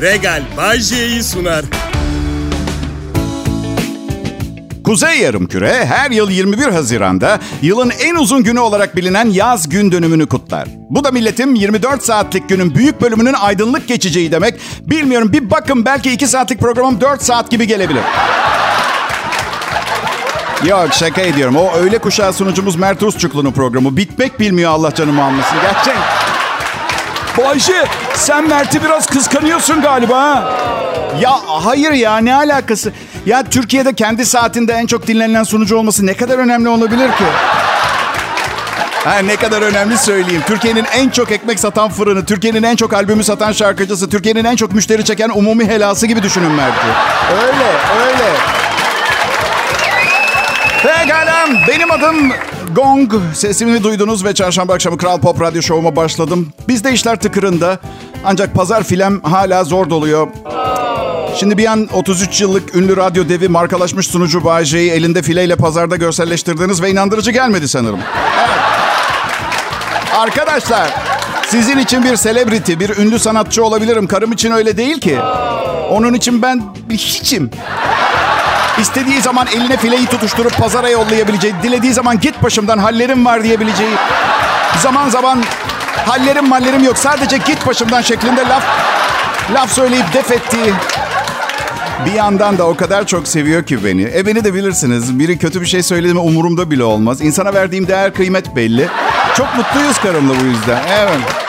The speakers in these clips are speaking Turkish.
Regal Bajje'yi sunar. Kuzey Yarımküre her yıl 21 Haziran'da yılın en uzun günü olarak bilinen yaz gün dönümünü kutlar. Bu da milletim 24 saatlik günün büyük bölümünün aydınlık geçeceği demek. Bilmiyorum bir bakın belki 2 saatlik programım 4 saat gibi gelebilir. Yok şaka ediyorum. O öğle kuşağı sunucumuz Mert Rusçuklu'nun programı. Bitmek bilmiyor Allah canımı almasın. Gerçek. Bayşe sen Mert'i biraz kıskanıyorsun galiba ha? Ya hayır ya ne alakası? Ya Türkiye'de kendi saatinde en çok dinlenilen sunucu olması ne kadar önemli olabilir ki? Ha, ne kadar önemli söyleyeyim. Türkiye'nin en çok ekmek satan fırını, Türkiye'nin en çok albümü satan şarkıcısı, Türkiye'nin en çok müşteri çeken umumi helası gibi düşünün Mert'i. Öyle, Pekala, benim adım Gong. Sesimi duydunuz ve çarşamba akşamı Kral Pop Radyo Show'uma başladım. Bizde işler tıkırında. Ancak pazar filem hala zor doluyor. Şimdi bir an 33 yıllık ünlü radyo devi markalaşmış sunucu Bayece'yi elinde fileyle pazarda görselleştirdiğiniz ve inandırıcı gelmedi sanırım. Evet. Arkadaşlar, sizin için bir celebrity, bir ünlü sanatçı olabilirim. Karım için öyle değil ki. Onun için ben bir hiçim. İstediği zaman eline fileyi tutuşturup pazara yollayabileceği, dilediği zaman git başımdan hallerim var diyebileceği, zaman zaman hallerim mallerim yok sadece git başımdan şeklinde laf laf söyleyip def ettiği bir yandan da o kadar çok seviyor ki beni. E beni de bilirsiniz. Biri kötü bir şey söyledi mi umurumda bile olmaz. İnsana verdiğim değer kıymet belli. Çok mutluyuz karımla bu yüzden. Evet.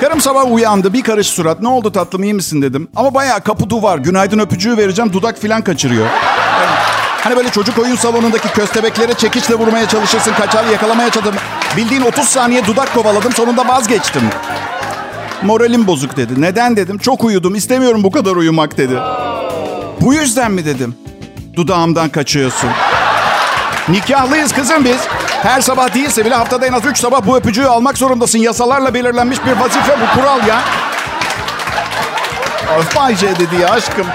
Karım sabah uyandı bir karış surat. Ne oldu tatlım iyi misin dedim. Ama bayağı kapı duvar. Günaydın öpücüğü vereceğim dudak filan kaçırıyor. Hani böyle çocuk oyun salonundaki köstebeklere çekiçle vurmaya çalışırsın. Kaçar yakalamaya çalışırsın. Bildiğin 30 saniye dudak kovaladım sonunda vazgeçtim. Moralim bozuk dedi. Neden dedim. Çok uyudum istemiyorum bu kadar uyumak dedi. Bu yüzden mi dedim. Dudağımdan kaçıyorsun. Nikahlıyız kızım biz. Her sabah değilse bile haftada en az 3 sabah bu öpücüğü almak zorundasın. Yasalarla belirlenmiş bir vazife bu kural ya. Of Bayce dedi ya aşkım.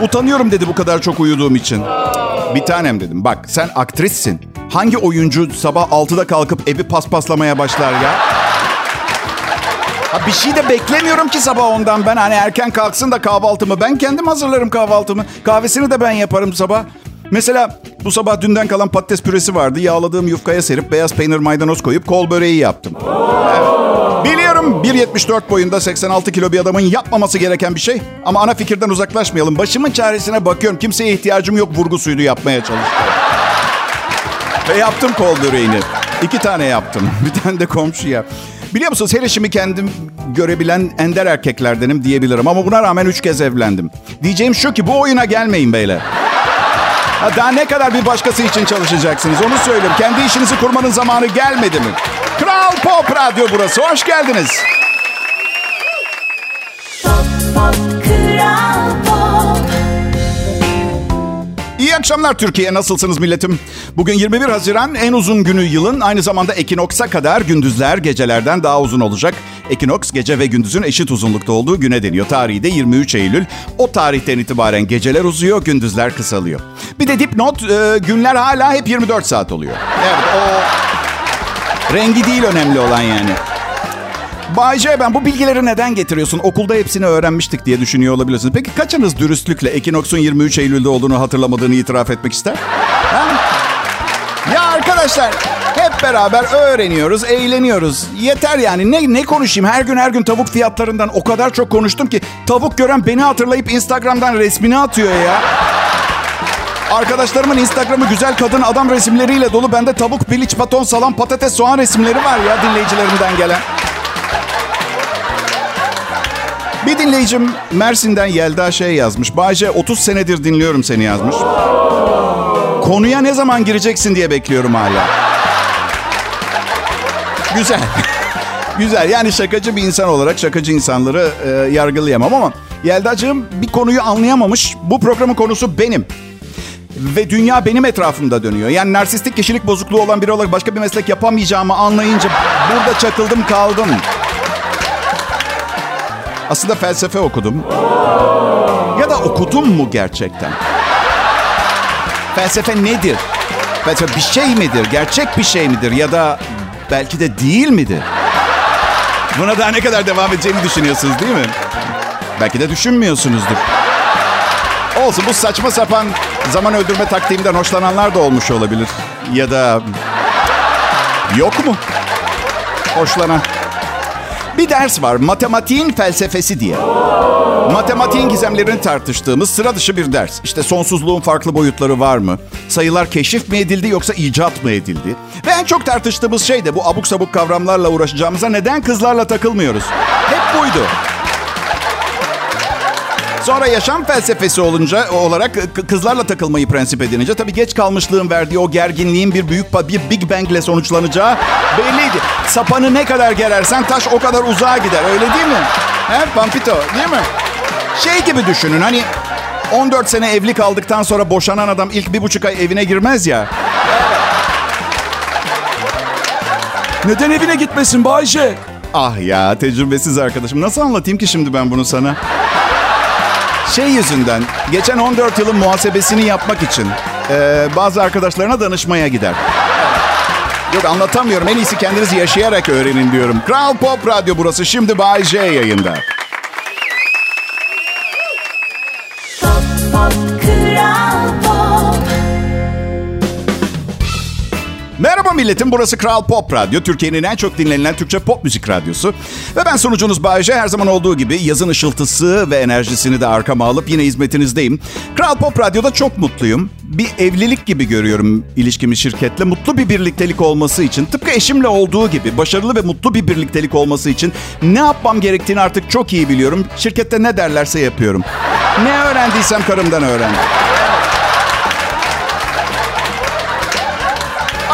Utanıyorum dedi bu kadar çok uyuduğum için. Bir tanem dedim. Bak sen aktrissin. Hangi oyuncu sabah 6'da kalkıp evi paspaslamaya başlar ya? Ha bir şey de beklemiyorum ki sabah ondan ben. Hani erken kalksın da kahvaltımı. Ben kendim hazırlarım kahvaltımı. Kahvesini de ben yaparım sabah. Mesela bu sabah dünden kalan patates püresi vardı. Yağladığım yufkaya serip beyaz peynir maydanoz koyup kol böreği yaptım. Biliyorum 1.74 boyunda 86 kilo bir adamın yapmaması gereken bir şey. Ama ana fikirden uzaklaşmayalım. Başımın çaresine bakıyorum. Kimseye ihtiyacım yok vurgusuydu yapmaya çalıştım. Ve yaptım kol böreğini. İki tane yaptım. Bir tane de komşuya. Biliyor musunuz her işimi kendim görebilen ender erkeklerdenim diyebilirim. Ama buna rağmen üç kez evlendim. Diyeceğim şu ki bu oyuna gelmeyin beyler. Ha, daha ne kadar bir başkası için çalışacaksınız onu söyleyeyim. Kendi işinizi kurmanın zamanı gelmedi mi? Kral Pop Radyo burası. Hoş geldiniz. Pop, pop, Kral akşamlar Türkiye. Nasılsınız milletim? Bugün 21 Haziran en uzun günü yılın. Aynı zamanda ekinoksa kadar gündüzler gecelerden daha uzun olacak. Ekinoks gece ve gündüzün eşit uzunlukta olduğu güne deniyor. Tarihi de 23 Eylül. O tarihten itibaren geceler uzuyor, gündüzler kısalıyor. Bir de dipnot, e, günler hala hep 24 saat oluyor. Evet o rengi değil önemli olan yani. Bayce ben bu bilgileri neden getiriyorsun? Okulda hepsini öğrenmiştik diye düşünüyor olabilirsiniz. Peki kaçınız dürüstlükle Ekinoks'un 23 Eylül'de olduğunu hatırlamadığını itiraf etmek ister? Ha? Ya arkadaşlar hep beraber öğreniyoruz, eğleniyoruz. Yeter yani ne ne konuşayım? Her gün her gün tavuk fiyatlarından o kadar çok konuştum ki tavuk gören beni hatırlayıp Instagram'dan resmini atıyor ya. Arkadaşlarımın Instagram'ı güzel kadın adam resimleriyle dolu. Bende tavuk, piliç, baton, salam, patates, soğan resimleri var ya dinleyicilerimden gelen. Bir dinleyicim Mersin'den Yelda şey yazmış. Bayce 30 senedir dinliyorum seni yazmış. Konuya ne zaman gireceksin diye bekliyorum hala. Güzel. Güzel. Yani şakacı bir insan olarak şakacı insanları e, yargılayamam ama Yelda'cığım bir konuyu anlayamamış. Bu programın konusu benim. Ve dünya benim etrafımda dönüyor. Yani narsistik kişilik bozukluğu olan biri olarak başka bir meslek yapamayacağımı anlayınca burada çakıldım kaldım. Aslında felsefe okudum. Ya da okudum mu gerçekten? Felsefe nedir? Felsefe bir şey midir? Gerçek bir şey midir? Ya da belki de değil midir? Buna daha ne kadar devam edeceğimi düşünüyorsunuz değil mi? Belki de düşünmüyorsunuzdur. Olsun bu saçma sapan zaman öldürme taktiğimden hoşlananlar da olmuş olabilir. Ya da yok mu? Hoşlanan. Bir ders var matematiğin felsefesi diye. Matematiğin gizemlerini tartıştığımız sıra dışı bir ders. İşte sonsuzluğun farklı boyutları var mı? Sayılar keşif mi edildi yoksa icat mı edildi? Ve en çok tartıştığımız şey de bu abuk sabuk kavramlarla uğraşacağımıza neden kızlarla takılmıyoruz? Hep buydu. Sonra yaşam felsefesi olunca olarak kızlarla takılmayı prensip edinince tabii geç kalmışlığın verdiği o gerginliğin bir büyük bir Big Bang'le sonuçlanacağı belliydi. Sapanı ne kadar gerersen taş o kadar uzağa gider. Öyle değil mi? He Pampito değil mi? Şey gibi düşünün hani 14 sene evli kaldıktan sonra boşanan adam ilk bir buçuk ay evine girmez ya. Neden evine gitmesin Bayce? Ah ya tecrübesiz arkadaşım. Nasıl anlatayım ki şimdi ben bunu sana? Şey yüzünden geçen 14 yılın muhasebesini yapmak için e, bazı arkadaşlarına danışmaya gider. Yok anlatamıyorum. En iyisi kendiniz yaşayarak öğrenin diyorum. Kral Pop Radyo burası. Şimdi Bay J yayında. Merhaba milletim, burası Kral Pop Radyo. Türkiye'nin en çok dinlenilen Türkçe pop müzik radyosu. Ve ben sunucunuz Bayece. Her zaman olduğu gibi yazın ışıltısı ve enerjisini de arkama alıp yine hizmetinizdeyim. Kral Pop Radyo'da çok mutluyum. Bir evlilik gibi görüyorum ilişkimi şirketle. Mutlu bir birliktelik olması için, tıpkı eşimle olduğu gibi başarılı ve mutlu bir birliktelik olması için ne yapmam gerektiğini artık çok iyi biliyorum. Şirkette ne derlerse yapıyorum. Ne öğrendiysem karımdan öğrendim.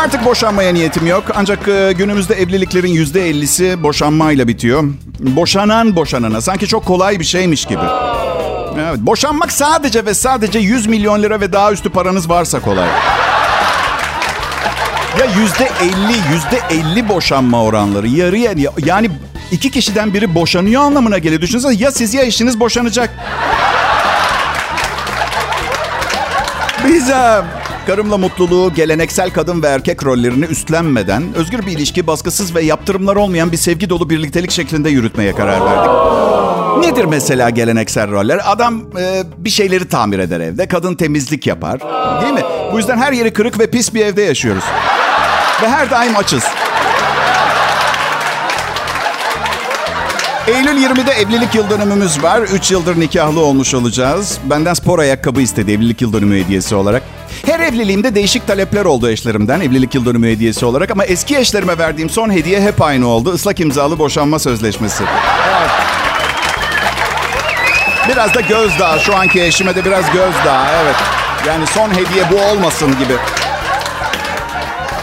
Artık boşanmaya niyetim yok. Ancak e, günümüzde evliliklerin yüzde ellisi boşanmayla bitiyor. Boşanan boşanana. Sanki çok kolay bir şeymiş gibi. Evet, boşanmak sadece ve sadece 100 milyon lira ve daha üstü paranız varsa kolay. Ya yüzde 50, yüzde 50 boşanma oranları. Yarıya yani iki kişiden biri boşanıyor anlamına geliyor. Düşünsene ya siz ya eşiniz boşanacak. Biz karımla mutluluğu, geleneksel kadın ve erkek rollerini üstlenmeden özgür bir ilişki, baskısız ve yaptırımlar olmayan bir sevgi dolu birliktelik şeklinde yürütmeye karar verdik. Nedir mesela geleneksel roller? Adam e, bir şeyleri tamir eder evde, kadın temizlik yapar. Değil mi? Bu yüzden her yeri kırık ve pis bir evde yaşıyoruz. Ve her daim açız. Eylül 20'de evlilik yıl dönümümüz var. 3 yıldır nikahlı olmuş olacağız. Benden spor ayakkabı istedi evlilik yıl dönümü hediyesi olarak. Her evliliğimde değişik talepler oldu eşlerimden evlilik yıl dönümü hediyesi olarak. Ama eski eşlerime verdiğim son hediye hep aynı oldu. Islak imzalı boşanma sözleşmesi. Evet. Biraz da gözdağı. Şu anki eşime de biraz gözdağı. Evet. Yani son hediye bu olmasın gibi.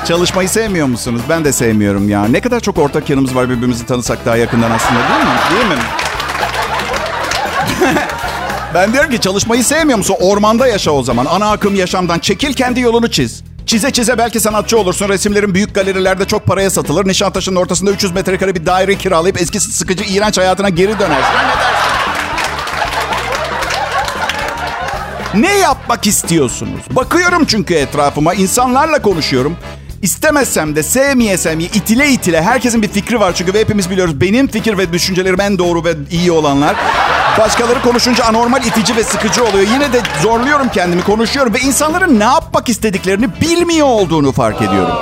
Çalışmayı sevmiyor musunuz? Ben de sevmiyorum ya. Ne kadar çok ortak yanımız var birbirimizi tanısak daha yakından aslında değil mi? Değil mi? Ben diyorum ki çalışmayı sevmiyor musun? Ormanda yaşa o zaman. Ana akım yaşamdan çekil kendi yolunu çiz. Çize çize belki sanatçı olursun. Resimlerin büyük galerilerde çok paraya satılır. Nişantaşı'nın ortasında 300 metrekare bir daire kiralayıp eski sıkıcı iğrenç hayatına geri dönersin. Ne dersin? Ne yapmak istiyorsunuz? Bakıyorum çünkü etrafıma, insanlarla konuşuyorum. İstemezsem de sevmeyesem de itile itile herkesin bir fikri var çünkü ve hepimiz biliyoruz benim fikir ve düşüncelerim en doğru ve iyi olanlar. Başkaları konuşunca anormal itici ve sıkıcı oluyor. Yine de zorluyorum kendimi konuşuyorum ve insanların ne yapmak istediklerini bilmiyor olduğunu fark ediyorum.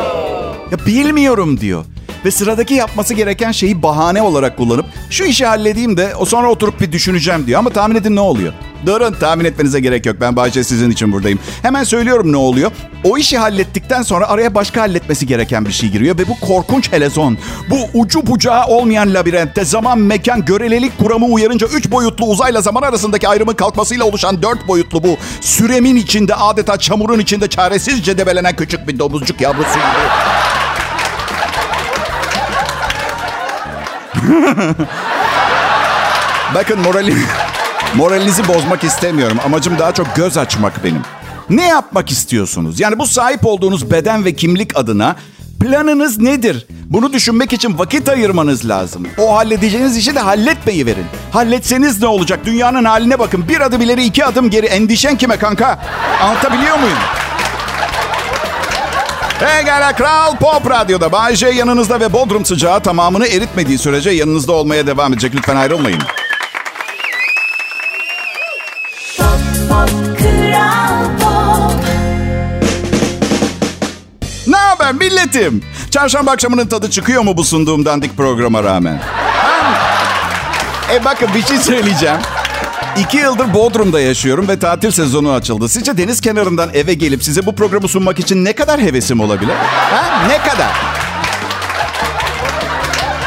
Ya bilmiyorum diyor. Ve sıradaki yapması gereken şeyi bahane olarak kullanıp şu işi halledeyim de o sonra oturup bir düşüneceğim diyor. Ama tahmin edin ne oluyor? Durun tahmin etmenize gerek yok. Ben Bahçe sizin için buradayım. Hemen söylüyorum ne oluyor. O işi hallettikten sonra araya başka halletmesi gereken bir şey giriyor. Ve bu korkunç helezon. Bu ucu bucağı olmayan labirentte zaman, mekan, görelilik kuramı uyarınca üç boyutlu uzayla zaman arasındaki ayrımın kalkmasıyla oluşan dört boyutlu bu süremin içinde adeta çamurun içinde çaresizce debelenen küçük bir domuzcuk yavrusu gibi. Bakın morali, moralinizi bozmak istemiyorum. Amacım daha çok göz açmak benim. Ne yapmak istiyorsunuz? Yani bu sahip olduğunuz beden ve kimlik adına planınız nedir? Bunu düşünmek için vakit ayırmanız lazım. O halledeceğiniz işi de halletmeyi verin. Halletseniz ne olacak? Dünyanın haline bakın. Bir adım ileri iki adım geri. Endişen kime kanka? Anlatabiliyor muyum? Pekala Kral Pop Radyo'da Bay J yanınızda ve Bodrum sıcağı tamamını eritmediği sürece yanınızda olmaya devam edecek. Lütfen ayrılmayın. Pop. Ne haber milletim? Çarşamba akşamının tadı çıkıyor mu bu sunduğum dandik programa rağmen? e bakın bir şey söyleyeceğim. İki yıldır Bodrum'da yaşıyorum ve tatil sezonu açıldı. Sizce deniz kenarından eve gelip size bu programı sunmak için ne kadar hevesim olabilir? Ha? Ne kadar?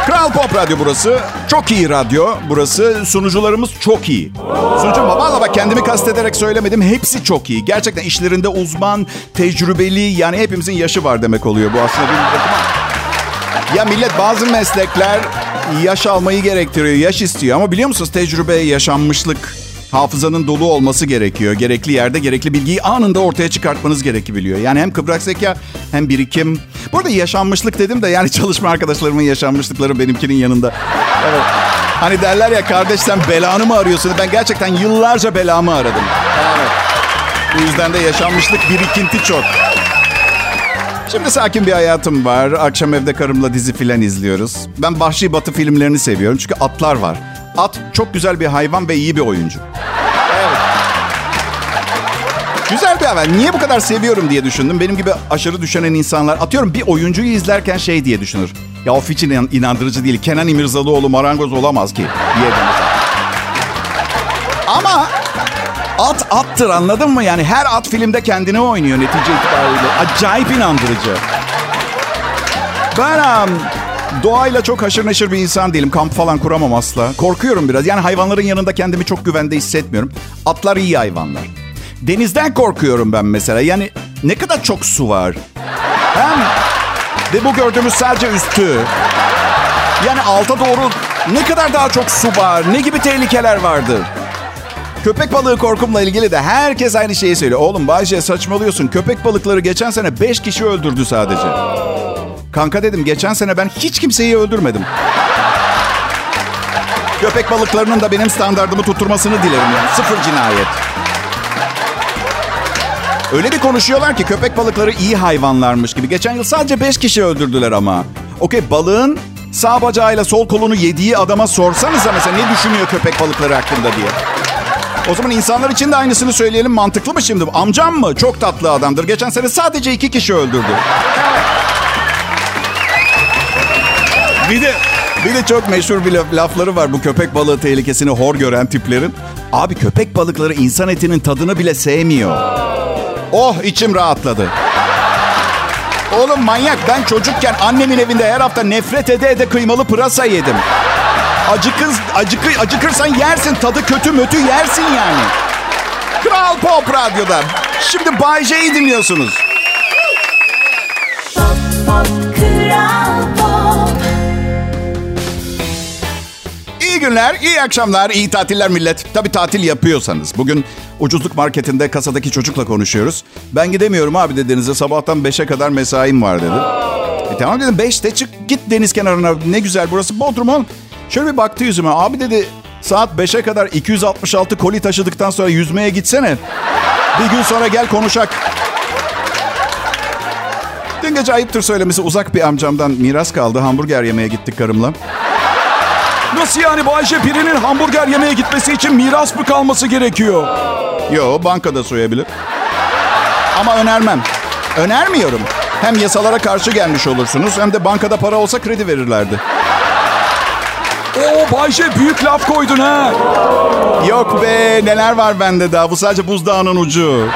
Kral Pop Radyo burası. Çok iyi radyo burası. Sunucularımız çok iyi. Sunucu valla bak kendimi kastederek söylemedim. Hepsi çok iyi. Gerçekten işlerinde uzman, tecrübeli yani hepimizin yaşı var demek oluyor bu aslında. Bir bakıma. Ya millet bazı meslekler yaş almayı gerektiriyor, yaş istiyor. Ama biliyor musunuz tecrübe, yaşanmışlık, hafızanın dolu olması gerekiyor. Gerekli yerde gerekli bilgiyi anında ortaya çıkartmanız gerekebiliyor. Yani hem kıvrak zeka hem birikim. Bu arada yaşanmışlık dedim de yani çalışma arkadaşlarımın yaşanmışlıkları benimkinin yanında. Evet. Hani derler ya kardeş sen belanı mı arıyorsun? Ben gerçekten yıllarca belamı aradım. Evet. Bu yüzden de yaşanmışlık birikinti çok. Şimdi sakin bir hayatım var. Akşam evde karımla dizi filan izliyoruz. Ben Vahşi Batı filmlerini seviyorum çünkü atlar var. At çok güzel bir hayvan ve iyi bir oyuncu. Güzel bir haber. Niye bu kadar seviyorum diye düşündüm. Benim gibi aşırı düşünen insanlar atıyorum bir oyuncuyu izlerken şey diye düşünür. Ya of hiç inan- inandırıcı değil. Kenan İmirzalıoğlu marangoz olamaz ki diye. Ama at attır anladın mı? Yani her at filmde kendini oynuyor netice itibariyle. Acayip inandırıcı. Ben doğayla çok haşır neşir bir insan değilim. Kamp falan kuramam asla. Korkuyorum biraz. Yani hayvanların yanında kendimi çok güvende hissetmiyorum. Atlar iyi hayvanlar. Denizden korkuyorum ben mesela. Yani ne kadar çok su var. Hem ve bu gördüğümüz sadece üstü. Yani alta doğru ne kadar daha çok su var, ne gibi tehlikeler vardır. Köpek balığı korkumla ilgili de herkes aynı şeyi söylüyor. Oğlum Bayce saçmalıyorsun. Köpek balıkları geçen sene 5 kişi öldürdü sadece. Kanka dedim geçen sene ben hiç kimseyi öldürmedim. Köpek balıklarının da benim standartımı tutturmasını dilerim yani. Sıfır cinayet. Öyle bir konuşuyorlar ki köpek balıkları iyi hayvanlarmış gibi. Geçen yıl sadece 5 kişi öldürdüler ama. Okey balığın sağ bacağıyla sol kolunu yediği adama sorsanıza mesela ne düşünüyor köpek balıkları hakkında diye. O zaman insanlar için de aynısını söyleyelim. Mantıklı mı şimdi? Amcam mı? Çok tatlı adamdır. Geçen sene sadece iki kişi öldürdü. Bir de bir de çok meşhur bir laf- lafları var bu köpek balığı tehlikesini hor gören tiplerin. Abi köpek balıkları insan etinin tadını bile sevmiyor. Oh içim rahatladı. Oğlum manyak ben çocukken annemin evinde her hafta nefret ede ede kıymalı pırasa yedim. Acıkın, acıkı, acıkırsan yersin. Tadı kötü mötü yersin yani. Kral Pop Radyo'da. Şimdi Bay J'yi dinliyorsunuz. Pop, pop, Kral Pop. İyi günler, iyi akşamlar, iyi tatiller millet. Tabii tatil yapıyorsanız. Bugün ucuzluk marketinde kasadaki çocukla konuşuyoruz. Ben gidemiyorum abi de denize. Sabahtan 5'e kadar mesaim var dedi. E tamam dedim 5'te çık git deniz kenarına. Ne güzel burası Bodrum oğlum. Şöyle bir baktı yüzüme. Abi dedi saat 5'e kadar 266 koli taşıdıktan sonra yüzmeye gitsene. Bir gün sonra gel konuşak. Dün gece ayıptır söylemesi uzak bir amcamdan miras kaldı. Hamburger yemeye gittik karımla. Nasıl yani Bayşe birinin hamburger yemeye gitmesi için miras mı kalması gerekiyor? Yo bankada soyabilir. Ama önermem. Önermiyorum. Hem yasalara karşı gelmiş olursunuz hem de bankada para olsa kredi verirlerdi. Oo Bayşe büyük laf koydun ha. Yok be neler var bende daha bu sadece buzdağının ucu.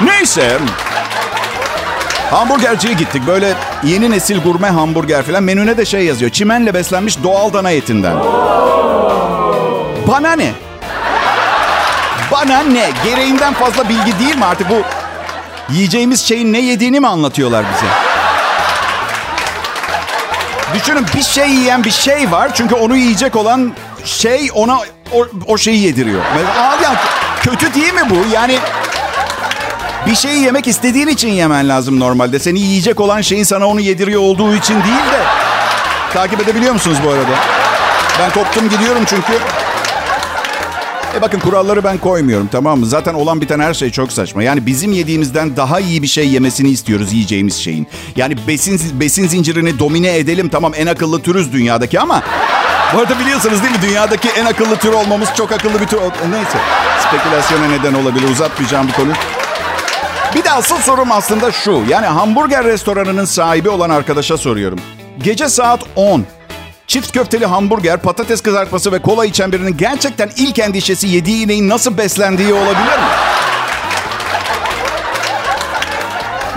Neyse. Hamburgerciye gittik. Böyle yeni nesil gurme hamburger falan. Menüne de şey yazıyor. Çimenle beslenmiş doğal dana etinden. Bana ne? Bana ne? Gereğinden fazla bilgi değil mi artık bu? Yiyeceğimiz şeyin ne yediğini mi anlatıyorlar bize? Düşünün bir şey yiyen bir şey var. Çünkü onu yiyecek olan şey ona o, o şeyi yediriyor. Abi kötü değil mi bu? Yani bir şeyi yemek istediğin için yemen lazım normalde. Seni yiyecek olan şeyin sana onu yediriyor olduğu için değil de. Takip edebiliyor musunuz bu arada? Ben koptum gidiyorum çünkü. E bakın kuralları ben koymuyorum tamam mı? Zaten olan biten her şey çok saçma. Yani bizim yediğimizden daha iyi bir şey yemesini istiyoruz yiyeceğimiz şeyin. Yani besin besin zincirini domine edelim tamam en akıllı türüz dünyadaki ama bu arada biliyorsunuz değil mi? Dünyadaki en akıllı tür olmamız çok akıllı bir tür. Neyse. Spekülasyona neden olabilir. Uzatmayacağım bu konuyu. Bir de asıl sorum aslında şu. Yani hamburger restoranının sahibi olan arkadaşa soruyorum. Gece saat 10. Çift köfteli hamburger, patates kızartması ve kola içen birinin gerçekten ilk endişesi yediği ineğin nasıl beslendiği olabilir mi?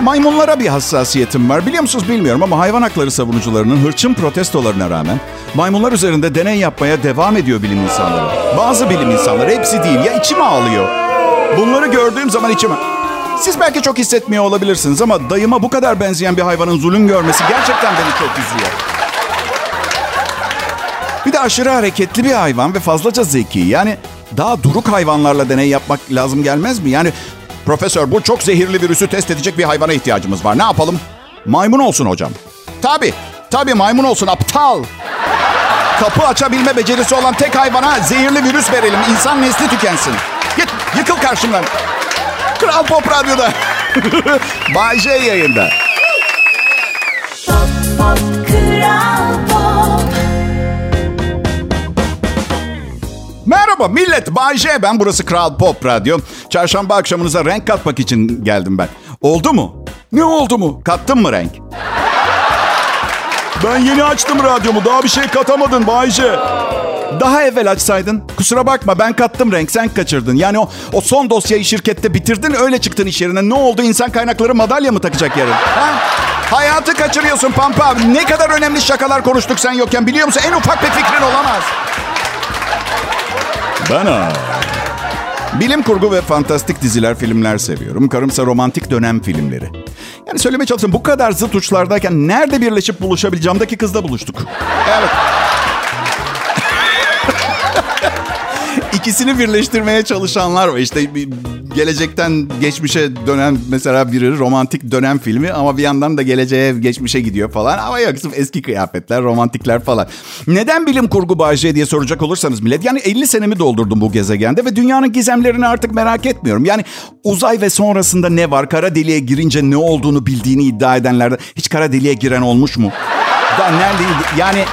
Maymunlara bir hassasiyetim var. Biliyor musunuz bilmiyorum ama hayvan hakları savunucularının hırçın protestolarına rağmen maymunlar üzerinde deney yapmaya devam ediyor bilim insanları. Bazı bilim insanları hepsi değil ya içim ağlıyor. Bunları gördüğüm zaman içime... Siz belki çok hissetmiyor olabilirsiniz ama dayıma bu kadar benzeyen bir hayvanın zulüm görmesi gerçekten beni çok üzüyor. Bir de aşırı hareketli bir hayvan ve fazlaca zeki. Yani daha duruk hayvanlarla deney yapmak lazım gelmez mi? Yani profesör bu çok zehirli virüsü test edecek bir hayvana ihtiyacımız var. Ne yapalım? Maymun olsun hocam. Tabii. Tabii maymun olsun aptal. Kapı açabilme becerisi olan tek hayvana zehirli virüs verelim. İnsan nesli tükensin. Git yıkıl karşımdan. Kral Pop Radyo'da. Bay J yayında. Pop pop kral pop Merhaba millet. Bay J ben. Burası Kral Pop Radyo. Çarşamba akşamınıza renk katmak için geldim ben. Oldu mu? Ne oldu mu? Kattın mı renk? Ben yeni açtım radyomu. Daha bir şey katamadın Bayce. Daha evvel açsaydın. Kusura bakma ben kattım renk sen kaçırdın. Yani o, o son dosyayı şirkette bitirdin öyle çıktın iş yerine. Ne oldu insan kaynakları madalya mı takacak yarın? Ha? Hayatı kaçırıyorsun Pampa. Ne kadar önemli şakalar konuştuk sen yokken biliyor musun? En ufak bir fikrin olamaz. Ben ha. Bilim kurgu ve fantastik diziler, filmler seviyorum. Karımsa romantik dönem filmleri. Yani söylemeye çalışıyorum bu kadar zıt uçlardayken nerede birleşip buluşabileceğimdeki kızla buluştuk. Evet. İkisini birleştirmeye çalışanlar var. İşte gelecekten geçmişe dönen mesela biri romantik dönem filmi ama bir yandan da geleceğe geçmişe gidiyor falan. Ama yok eski kıyafetler, romantikler falan. Neden bilim kurgu Bayce diye soracak olursanız millet. Yani 50 senemi doldurdum bu gezegende ve dünyanın gizemlerini artık merak etmiyorum. Yani uzay ve sonrasında ne var? Kara deliğe girince ne olduğunu bildiğini iddia edenlerden hiç kara deliğe giren olmuş mu? Da nerede? Yani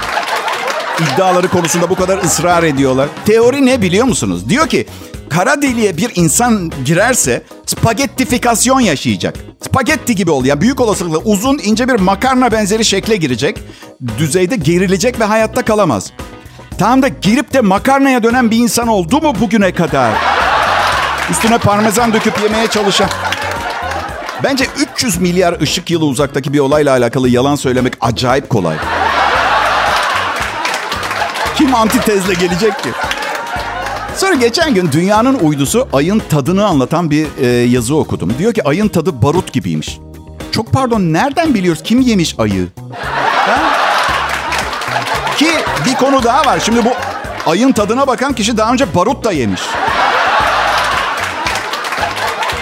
iddiaları konusunda bu kadar ısrar ediyorlar. Teori ne biliyor musunuz? Diyor ki kara deliğe bir insan girerse spagettifikasyon yaşayacak. Spagetti gibi oluyor. Yani büyük olasılıkla uzun ince bir makarna benzeri şekle girecek. Düzeyde gerilecek ve hayatta kalamaz. Tam da girip de makarnaya dönen bir insan oldu mu bugüne kadar? Üstüne parmesan döküp yemeye çalışan. Bence 300 milyar ışık yılı uzaktaki bir olayla alakalı yalan söylemek acayip kolay. Kim antitezle gelecek ki? Sonra geçen gün dünyanın uydusu ayın tadını anlatan bir e, yazı okudum. Diyor ki ayın tadı barut gibiymiş. Çok pardon nereden biliyoruz kim yemiş ayı? Ha? Ki bir konu daha var. Şimdi bu ayın tadına bakan kişi daha önce barut da yemiş.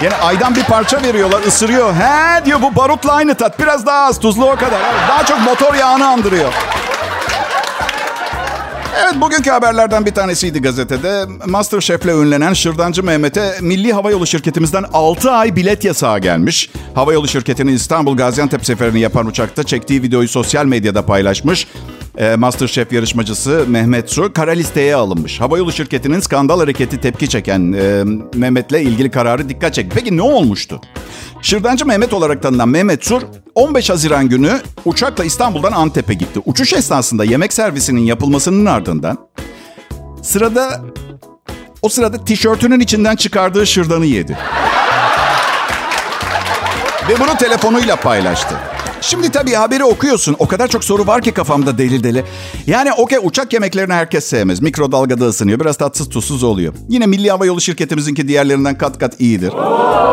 Yani aydan bir parça veriyorlar, ısırıyor. He diyor bu barutla aynı tat. Biraz daha az tuzlu o kadar. Daha çok motor yağını andırıyor. Evet bugünkü haberlerden bir tanesiydi gazetede. Masterchef'le ünlenen Şırdancı Mehmet'e Milli Havayolu şirketimizden 6 ay bilet yasağı gelmiş. Havayolu şirketinin İstanbul Gaziantep seferini yapan uçakta çektiği videoyu sosyal medyada paylaşmış. Ee, Masterchef yarışmacısı Mehmet Su kara listeye alınmış. Havayolu şirketinin skandal hareketi tepki çeken e, Mehmet'le ilgili kararı dikkat çekti. Peki ne olmuştu? Şırdancı Mehmet olarak tanınan Mehmet Sur 15 Haziran günü uçakla İstanbul'dan Antep'e gitti. Uçuş esnasında yemek servisinin yapılmasının ardından sırada o sırada tişörtünün içinden çıkardığı şırdanı yedi. Ve bunu telefonuyla paylaştı. Şimdi tabii haberi okuyorsun. O kadar çok soru var ki kafamda deli deli. Yani okey uçak yemeklerini herkes sevmez. Mikrodalgada ısınıyor. Biraz tatsız tuzsuz oluyor. Yine Milli Hava Yolu şirketimizinki diğerlerinden kat kat iyidir.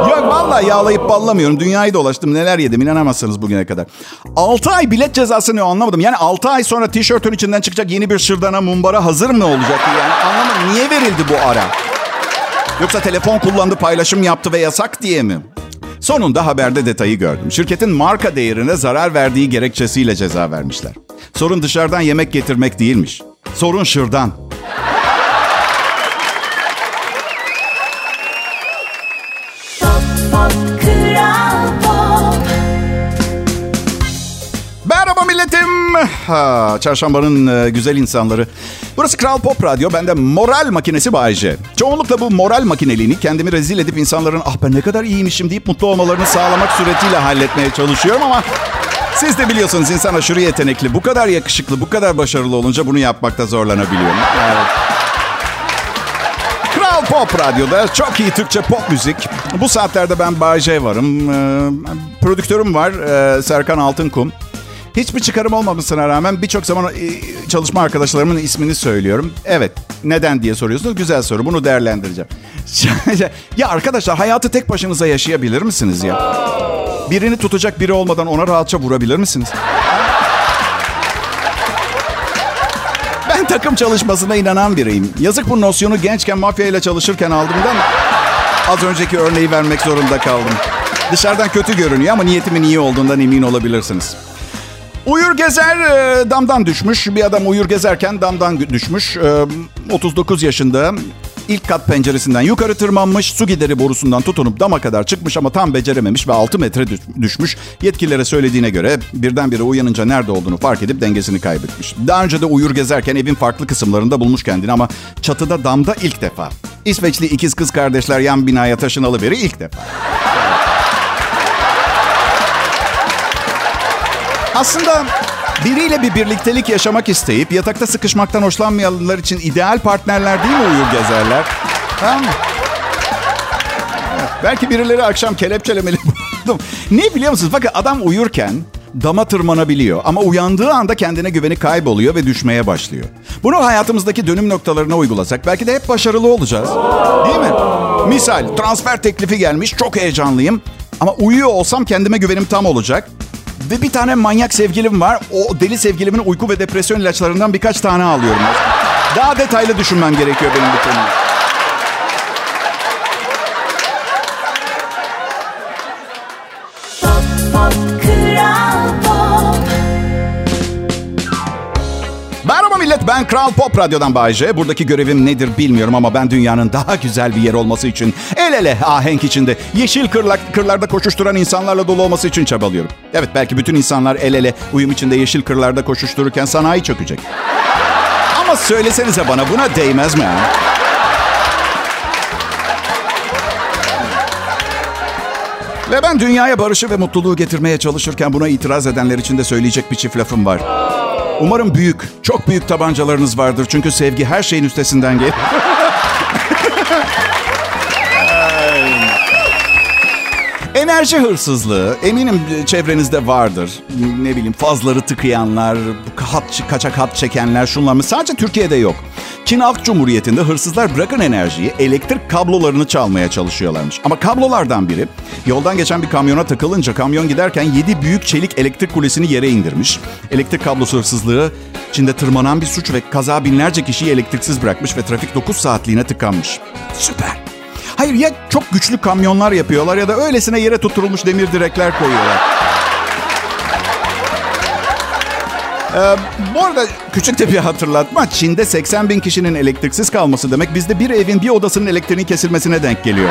Yok vallahi yağlayıp ballamıyorum. Dünyayı dolaştım. Neler yedim inanamazsınız bugüne kadar. 6 ay bilet cezası ne o anlamadım. Yani 6 ay sonra tişörtün içinden çıkacak yeni bir şırdana mumbara hazır mı olacak? Yani anlamadım. Niye verildi bu ara? Yoksa telefon kullandı, paylaşım yaptı ve yasak diye mi? Sonunda haberde detayı gördüm. Şirketin marka değerine zarar verdiği gerekçesiyle ceza vermişler. Sorun dışarıdan yemek getirmek değilmiş. Sorun şırdan. Ha, çarşambanın e, güzel insanları. Burası Kral Pop Radyo. Ben de moral makinesi Bayece. Çoğunlukla bu moral makineliğini kendimi rezil edip insanların ah ben ne kadar iyiymişim deyip mutlu olmalarını sağlamak suretiyle halletmeye çalışıyorum ama siz de biliyorsunuz insan aşırı yetenekli. Bu kadar yakışıklı, bu kadar başarılı olunca bunu yapmakta zorlanabiliyor. Evet. Kral Pop Radyo'da çok iyi Türkçe pop müzik. Bu saatlerde ben Bayce varım. Ee, prodüktörüm var e, Serkan Altınkum. Hiçbir çıkarım olmamasına rağmen birçok zaman e, çalışma arkadaşlarımın ismini söylüyorum. Evet. Neden diye soruyorsunuz. Güzel soru. Bunu değerlendireceğim. ya arkadaşlar hayatı tek başınıza yaşayabilir misiniz ya? Birini tutacak biri olmadan ona rahatça vurabilir misiniz? Ben takım çalışmasına inanan biriyim. Yazık bu nosyonu gençken mafya ile çalışırken aldığımdan az önceki örneği vermek zorunda kaldım. Dışarıdan kötü görünüyor ama niyetimin iyi olduğundan emin olabilirsiniz. Uyur gezer e, damdan düşmüş. Bir adam uyur gezerken damdan düşmüş. E, 39 yaşında. İlk kat penceresinden yukarı tırmanmış. Su gideri borusundan tutunup dama kadar çıkmış ama tam becerememiş ve 6 metre düşmüş. Yetkililere söylediğine göre birdenbire uyanınca nerede olduğunu fark edip dengesini kaybetmiş. Daha önce de uyur gezerken evin farklı kısımlarında bulmuş kendini ama çatıda damda ilk defa. İsveçli ikiz kız kardeşler yan binaya taşınalı beri ilk defa. Aslında biriyle bir birliktelik yaşamak isteyip yatakta sıkışmaktan hoşlanmayanlar için ideal partnerler değil mi uyur gezerler? Tamam mı? Belki birileri akşam kelepçelemeli buldum. Ne biliyor musunuz? Bakın adam uyurken dama tırmanabiliyor ama uyandığı anda kendine güveni kayboluyor ve düşmeye başlıyor. Bunu hayatımızdaki dönüm noktalarına uygulasak belki de hep başarılı olacağız. Değil mi? Misal transfer teklifi gelmiş çok heyecanlıyım ama uyuyor olsam kendime güvenim tam olacak. Ve bir tane manyak sevgilim var. O deli sevgilimin uyku ve depresyon ilaçlarından birkaç tane alıyorum. Daha detaylı düşünmem gerekiyor benim bu konuda. Millet ben Kral Pop Radyo'dan Bayece. Buradaki görevim nedir bilmiyorum ama ben dünyanın daha güzel bir yer olması için el ele ahenk içinde yeşil kırlak, kırlarda koşuşturan insanlarla dolu olması için çabalıyorum. Evet belki bütün insanlar el ele uyum içinde yeşil kırlarda koşuştururken sanayi çökecek. Ama söylesenize bana buna değmez mi? ha? Ve ben dünyaya barışı ve mutluluğu getirmeye çalışırken buna itiraz edenler için de söyleyecek bir çift lafım var. Umarım büyük, çok büyük tabancalarınız vardır. Çünkü sevgi her şeyin üstesinden gelir. Enerji hırsızlığı eminim çevrenizde vardır. Ne bileyim fazları tıkayanlar, hat, kaçak hat çekenler şunlar mı? Sadece Türkiye'de yok. Çin Halk Cumhuriyeti'nde hırsızlar bırakın enerjiyi elektrik kablolarını çalmaya çalışıyorlarmış. Ama kablolardan biri yoldan geçen bir kamyona takılınca kamyon giderken 7 büyük çelik elektrik kulesini yere indirmiş. Elektrik kablosu hırsızlığı Çin'de tırmanan bir suç ve kaza binlerce kişiyi elektriksiz bırakmış ve trafik 9 saatliğine tıkanmış. Süper. Hayır ya çok güçlü kamyonlar yapıyorlar ya da öylesine yere tutturulmuş demir direkler koyuyorlar. Ee, bu arada küçük de bir hatırlatma. Çin'de 80 bin kişinin elektriksiz kalması demek bizde bir evin bir odasının elektriğinin kesilmesine denk geliyor.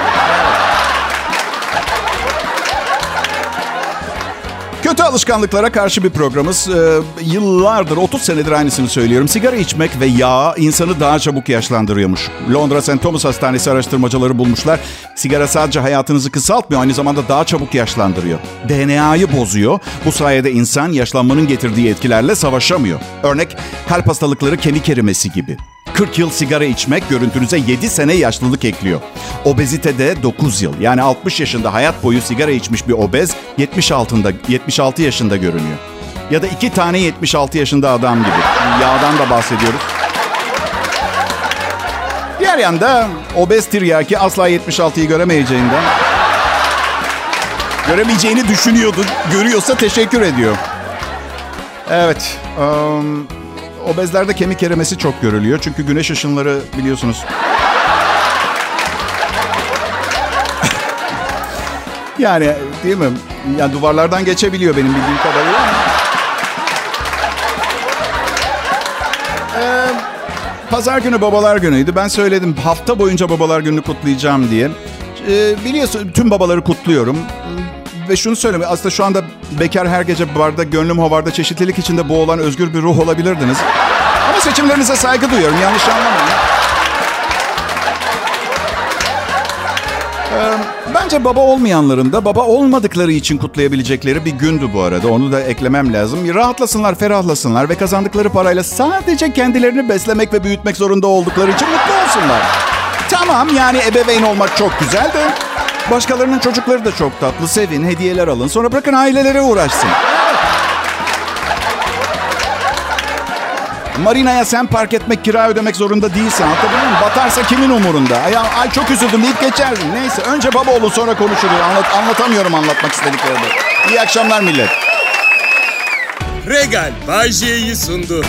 Alışkanlıklara karşı bir programız. Ee, yıllardır, 30 senedir aynısını söylüyorum. Sigara içmek ve yağ insanı daha çabuk yaşlandırıyormuş. Londra St. Thomas Hastanesi araştırmacıları bulmuşlar. Sigara sadece hayatınızı kısaltmıyor, aynı zamanda daha çabuk yaşlandırıyor. DNA'yı bozuyor. Bu sayede insan yaşlanmanın getirdiği etkilerle savaşamıyor. Örnek kalp hastalıkları kemik erimesi gibi. 40 yıl sigara içmek görüntünüze 7 sene yaşlılık ekliyor. Obezitede 9 yıl. Yani 60 yaşında hayat boyu sigara içmiş bir obez 70 altında 76 yaşında görünüyor. Ya da iki tane 76 yaşında adam gibi. Yağdan da bahsediyoruz. Diğer yanda obez tiryaki asla 76'yı göremeyeceğinden göremeyeceğini düşünüyordu. Görüyorsa teşekkür ediyor. Evet. Um, obezlerde kemik erimesi çok görülüyor. Çünkü güneş ışınları biliyorsunuz. Yani değil mi? Yani duvarlardan geçebiliyor benim bildiğim kadarıyla. Ee, Pazar günü babalar günüydü. Ben söyledim hafta boyunca babalar gününü kutlayacağım diye. Ee, biliyorsun tüm babaları kutluyorum. ve şunu söyleme. Aslında şu anda bekar her gece barda, gönlüm hovarda çeşitlilik içinde boğulan özgür bir ruh olabilirdiniz. Ama seçimlerinize saygı duyuyorum. Yanlış anlamayın. Ee, Bence baba olmayanların da baba olmadıkları için kutlayabilecekleri bir gündü bu arada. Onu da eklemem lazım. Rahatlasınlar, ferahlasınlar ve kazandıkları parayla sadece kendilerini beslemek ve büyütmek zorunda oldukları için mutlu olsunlar. Tamam yani ebeveyn olmak çok güzel de başkalarının çocukları da çok tatlı. Sevin, hediyeler alın. Sonra bırakın ailelere uğraşsın. Marina'ya sen park etmek, kira ödemek zorunda değilsin. Anlatabiliyor muyum? Batarsa kimin umurunda? Ay, ay çok üzüldüm deyip geçersin. Neyse önce baba olun sonra konuşuruz. Anlat, anlatamıyorum anlatmak istediklerimi. İyi akşamlar millet. Regal Bay J'yi sundu.